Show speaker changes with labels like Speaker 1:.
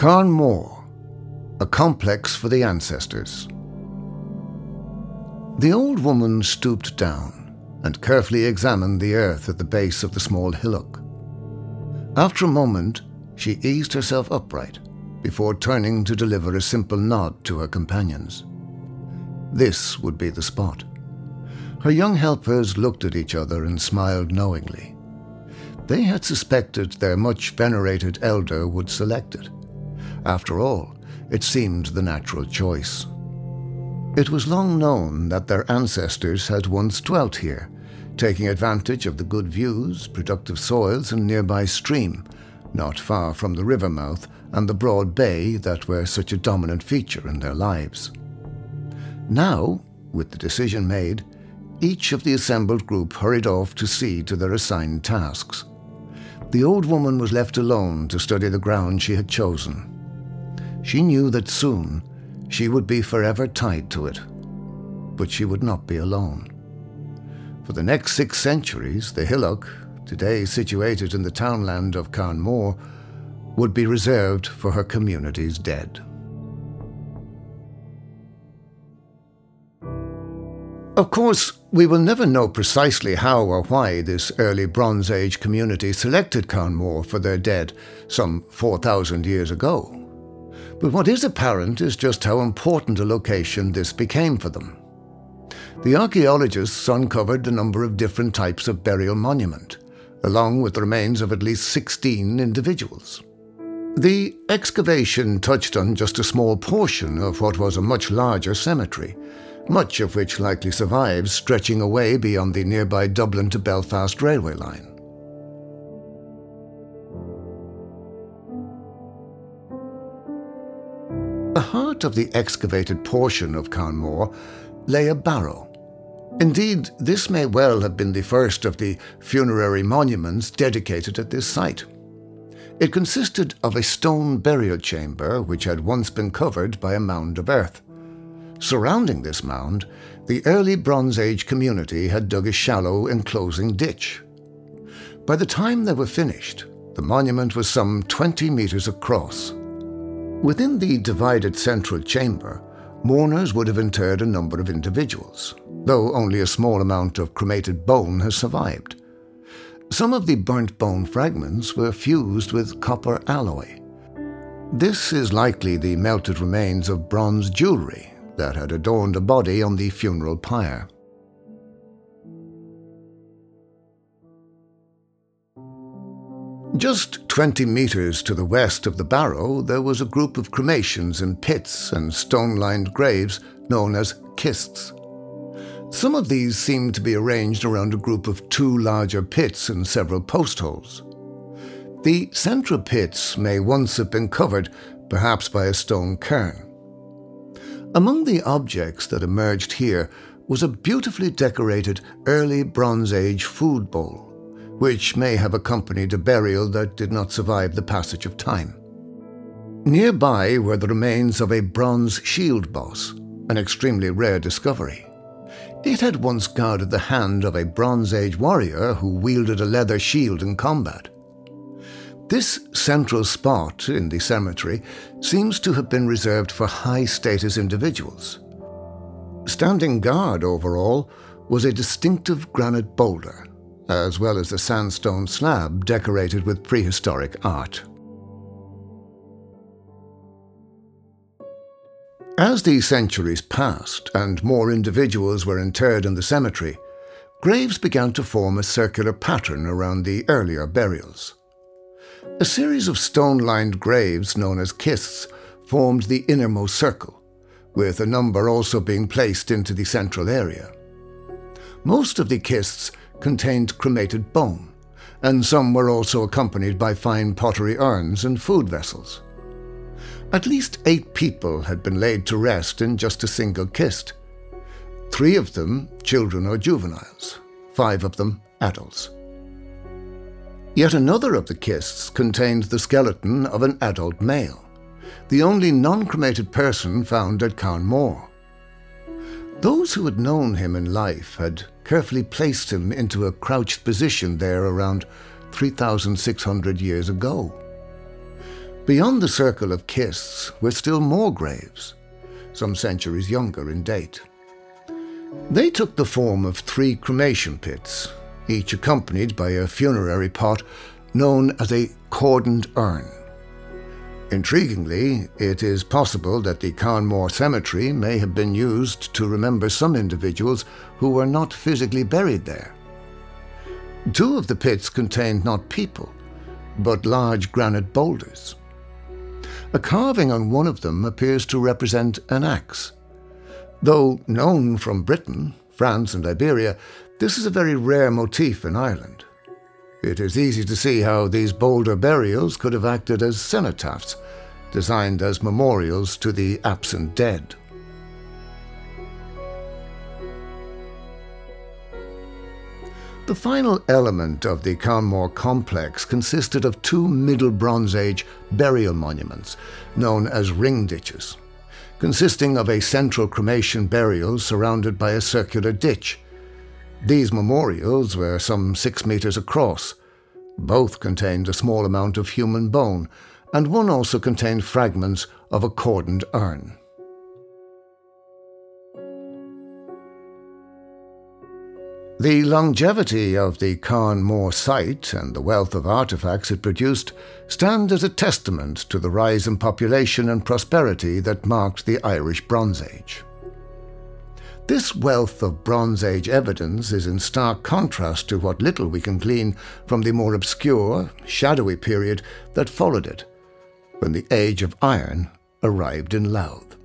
Speaker 1: Carn Mor, a complex for the ancestors. The old woman stooped down and carefully examined the earth at the base of the small hillock. After a moment, she eased herself upright before turning to deliver a simple nod to her companions. This would be the spot. Her young helpers looked at each other and smiled knowingly. They had suspected their much venerated elder would select it. After all, it seemed the natural choice. It was long known that their ancestors had once dwelt here, taking advantage of the good views, productive soils, and nearby stream, not far from the river mouth and the broad bay that were such a dominant feature in their lives. Now, with the decision made, each of the assembled group hurried off to see to their assigned tasks. The old woman was left alone to study the ground she had chosen. She knew that soon she would be forever tied to it. But she would not be alone. For the next six centuries, the hillock, today situated in the townland of Carnmore, would be reserved for her community's dead. Of course, we will never know precisely how or why this early Bronze Age community selected Carnmore for their dead some 4,000 years ago. But what is apparent is just how important a location this became for them. The archaeologists uncovered a number of different types of burial monument, along with the remains of at least 16 individuals. The excavation touched on just a small portion of what was a much larger cemetery, much of which likely survives, stretching away beyond the nearby Dublin to Belfast railway line. The heart of the excavated portion of Carnmore lay a barrow. Indeed, this may well have been the first of the funerary monuments dedicated at this site. It consisted of a stone burial chamber which had once been covered by a mound of earth. Surrounding this mound, the early Bronze Age community had dug a shallow enclosing ditch. By the time they were finished, the monument was some 20 meters across Within the divided central chamber, mourners would have interred a number of individuals, though only a small amount of cremated bone has survived. Some of the burnt bone fragments were fused with copper alloy. This is likely the melted remains of bronze jewelry that had adorned a body on the funeral pyre. Just 20 metres to the west of the barrow, there was a group of cremations in pits and stone lined graves known as kists. Some of these seemed to be arranged around a group of two larger pits and several postholes. The central pits may once have been covered, perhaps by a stone cairn. Among the objects that emerged here was a beautifully decorated early Bronze Age food bowl which may have accompanied a burial that did not survive the passage of time. Nearby were the remains of a bronze shield boss, an extremely rare discovery. It had once guarded the hand of a Bronze Age warrior who wielded a leather shield in combat. This central spot in the cemetery seems to have been reserved for high status individuals. Standing guard over all was a distinctive granite boulder as well as a sandstone slab decorated with prehistoric art. As the centuries passed and more individuals were interred in the cemetery, graves began to form a circular pattern around the earlier burials. A series of stone lined graves known as kists formed the innermost circle, with a number also being placed into the central area. Most of the kists contained cremated bone, and some were also accompanied by fine pottery urns and food vessels. At least eight people had been laid to rest in just a single kist. Three of them children or juveniles, five of them adults. Yet another of the kists contained the skeleton of an adult male, the only non cremated person found at Carn Mor. Those who had known him in life had carefully placed him into a crouched position there around 3,600 years ago. Beyond the circle of kists were still more graves, some centuries younger in date. They took the form of three cremation pits, each accompanied by a funerary pot known as a cordoned urn. Intriguingly, it is possible that the Carnmore Cemetery may have been used to remember some individuals who were not physically buried there. Two of the pits contained not people, but large granite boulders. A carving on one of them appears to represent an axe. Though known from Britain, France, and Iberia, this is a very rare motif in Ireland. It is easy to see how these boulder burials could have acted as cenotaphs, designed as memorials to the absent dead. The final element of the Carnmore complex consisted of two Middle Bronze Age burial monuments, known as ring ditches, consisting of a central cremation burial surrounded by a circular ditch. These memorials were some six metres across. Both contained a small amount of human bone, and one also contained fragments of a cordoned urn. The longevity of the Carnmore site and the wealth of artifacts it produced stand as a testament to the rise in population and prosperity that marked the Irish Bronze Age. This wealth of Bronze Age evidence is in stark contrast to what little we can glean from the more obscure, shadowy period that followed it, when the Age of Iron arrived in Louth.